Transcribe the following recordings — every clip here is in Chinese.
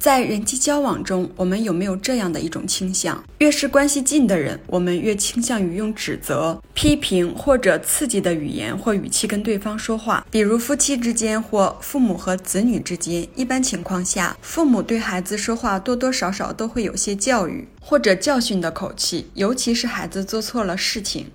在人际交往中，我们有没有这样的一种倾向？越是关系近的人，我们越倾向于用指责、批评或者刺激的语言或语气跟对方说话。比如夫妻之间或父母和子女之间，一般情况下，父母对孩子说话多多少少都会有些教育或者教训的口气，尤其是孩子做错了事情，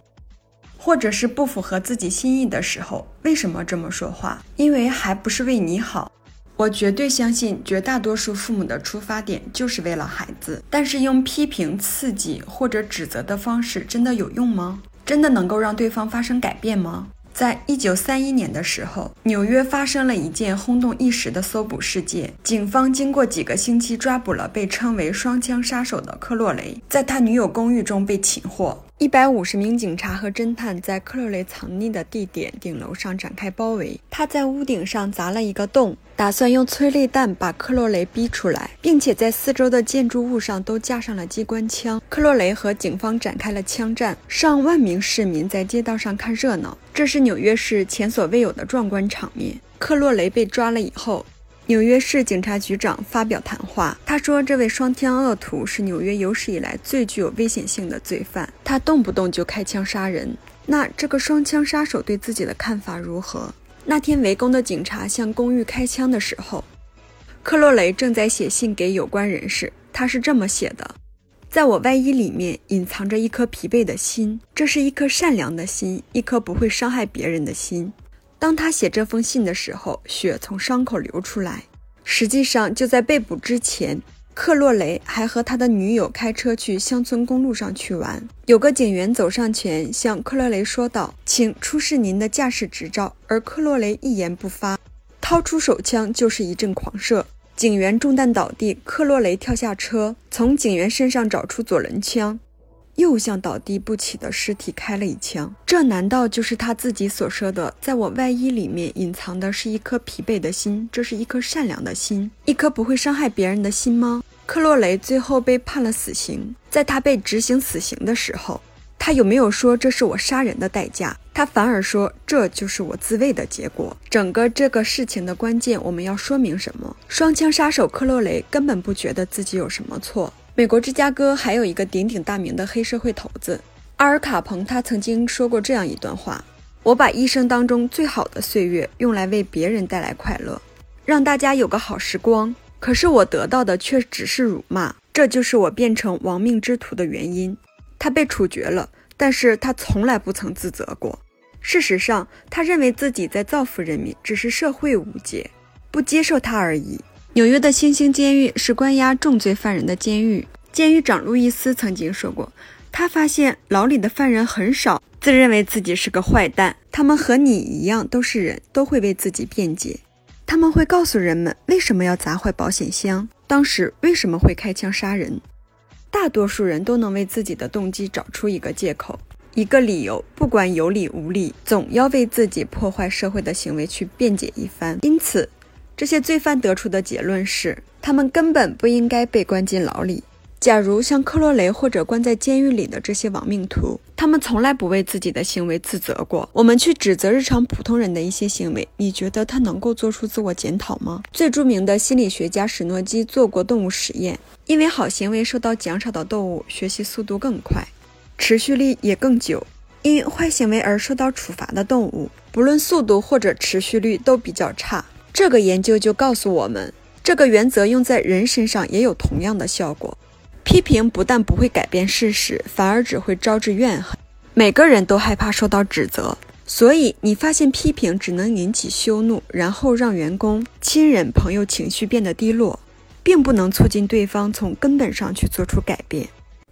或者是不符合自己心意的时候。为什么这么说话？因为还不是为你好。我绝对相信，绝大多数父母的出发点就是为了孩子。但是用批评、刺激或者指责的方式，真的有用吗？真的能够让对方发生改变吗？在一九三一年的时候，纽约发生了一件轰动一时的搜捕事件。警方经过几个星期抓捕了被称为“双枪杀手”的克洛雷，在他女友公寓中被擒获。一百五十名警察和侦探在克洛雷藏匿的地点顶楼上展开包围。他在屋顶上砸了一个洞，打算用催泪弹把克洛雷逼出来，并且在四周的建筑物上都架上了机关枪。克洛雷和警方展开了枪战，上万名市民在街道上看热闹。这是纽约市前所未有的壮观场面。克洛雷被抓了以后。纽约市警察局长发表谈话，他说：“这位双枪恶徒是纽约有史以来最具有危险性的罪犯，他动不动就开枪杀人。”那这个双枪杀手对自己的看法如何？那天围攻的警察向公寓开枪的时候，克洛雷正在写信给有关人士。他是这么写的：“在我外衣里面隐藏着一颗疲惫的心，这是一颗善良的心，一颗不会伤害别人的心。”当他写这封信的时候，血从伤口流出来。实际上，就在被捕之前，克洛雷还和他的女友开车去乡村公路上去玩。有个警员走上前向克洛雷说道：“请出示您的驾驶执照。”而克洛雷一言不发，掏出手枪就是一阵狂射。警员中弹倒地，克洛雷跳下车，从警员身上找出左轮枪。又向倒地不起的尸体开了一枪，这难道就是他自己所说的，在我外衣里面隐藏的是一颗疲惫的心？这是一颗善良的心，一颗不会伤害别人的心吗？克洛雷最后被判了死刑，在他被执行死刑的时候，他有没有说这是我杀人的代价？他反而说这就是我自卫的结果。整个这个事情的关键，我们要说明什么？双枪杀手克洛雷根本不觉得自己有什么错。美国芝加哥还有一个鼎鼎大名的黑社会头子阿尔卡彭，他曾经说过这样一段话：“我把一生当中最好的岁月用来为别人带来快乐，让大家有个好时光。可是我得到的却只是辱骂，这就是我变成亡命之徒的原因。”他被处决了，但是他从来不曾自责过。事实上，他认为自己在造福人民，只是社会误解，不接受他而已。纽约的星星监狱是关押重罪犯人的监狱。监狱长路易斯曾经说过，他发现牢里的犯人很少自认为自己是个坏蛋，他们和你一样都是人，都会为自己辩解。他们会告诉人们为什么要砸坏保险箱，当时为什么会开枪杀人。大多数人都能为自己的动机找出一个借口、一个理由，不管有理无理，总要为自己破坏社会的行为去辩解一番。因此。这些罪犯得出的结论是，他们根本不应该被关进牢里。假如像克洛雷或者关在监狱里的这些亡命徒，他们从来不为自己的行为自责过。我们去指责日常普通人的一些行为，你觉得他能够做出自我检讨吗？最著名的心理学家史诺基做过动物实验，因为好行为受到奖赏的动物学习速度更快，持续力也更久；因坏行为而受到处罚的动物，不论速度或者持续率都比较差。这个研究就告诉我们，这个原则用在人身上也有同样的效果。批评不但不会改变事实，反而只会招致怨恨。每个人都害怕受到指责，所以你发现批评只能引起羞怒，然后让员工、亲人、朋友情绪变得低落，并不能促进对方从根本上去做出改变。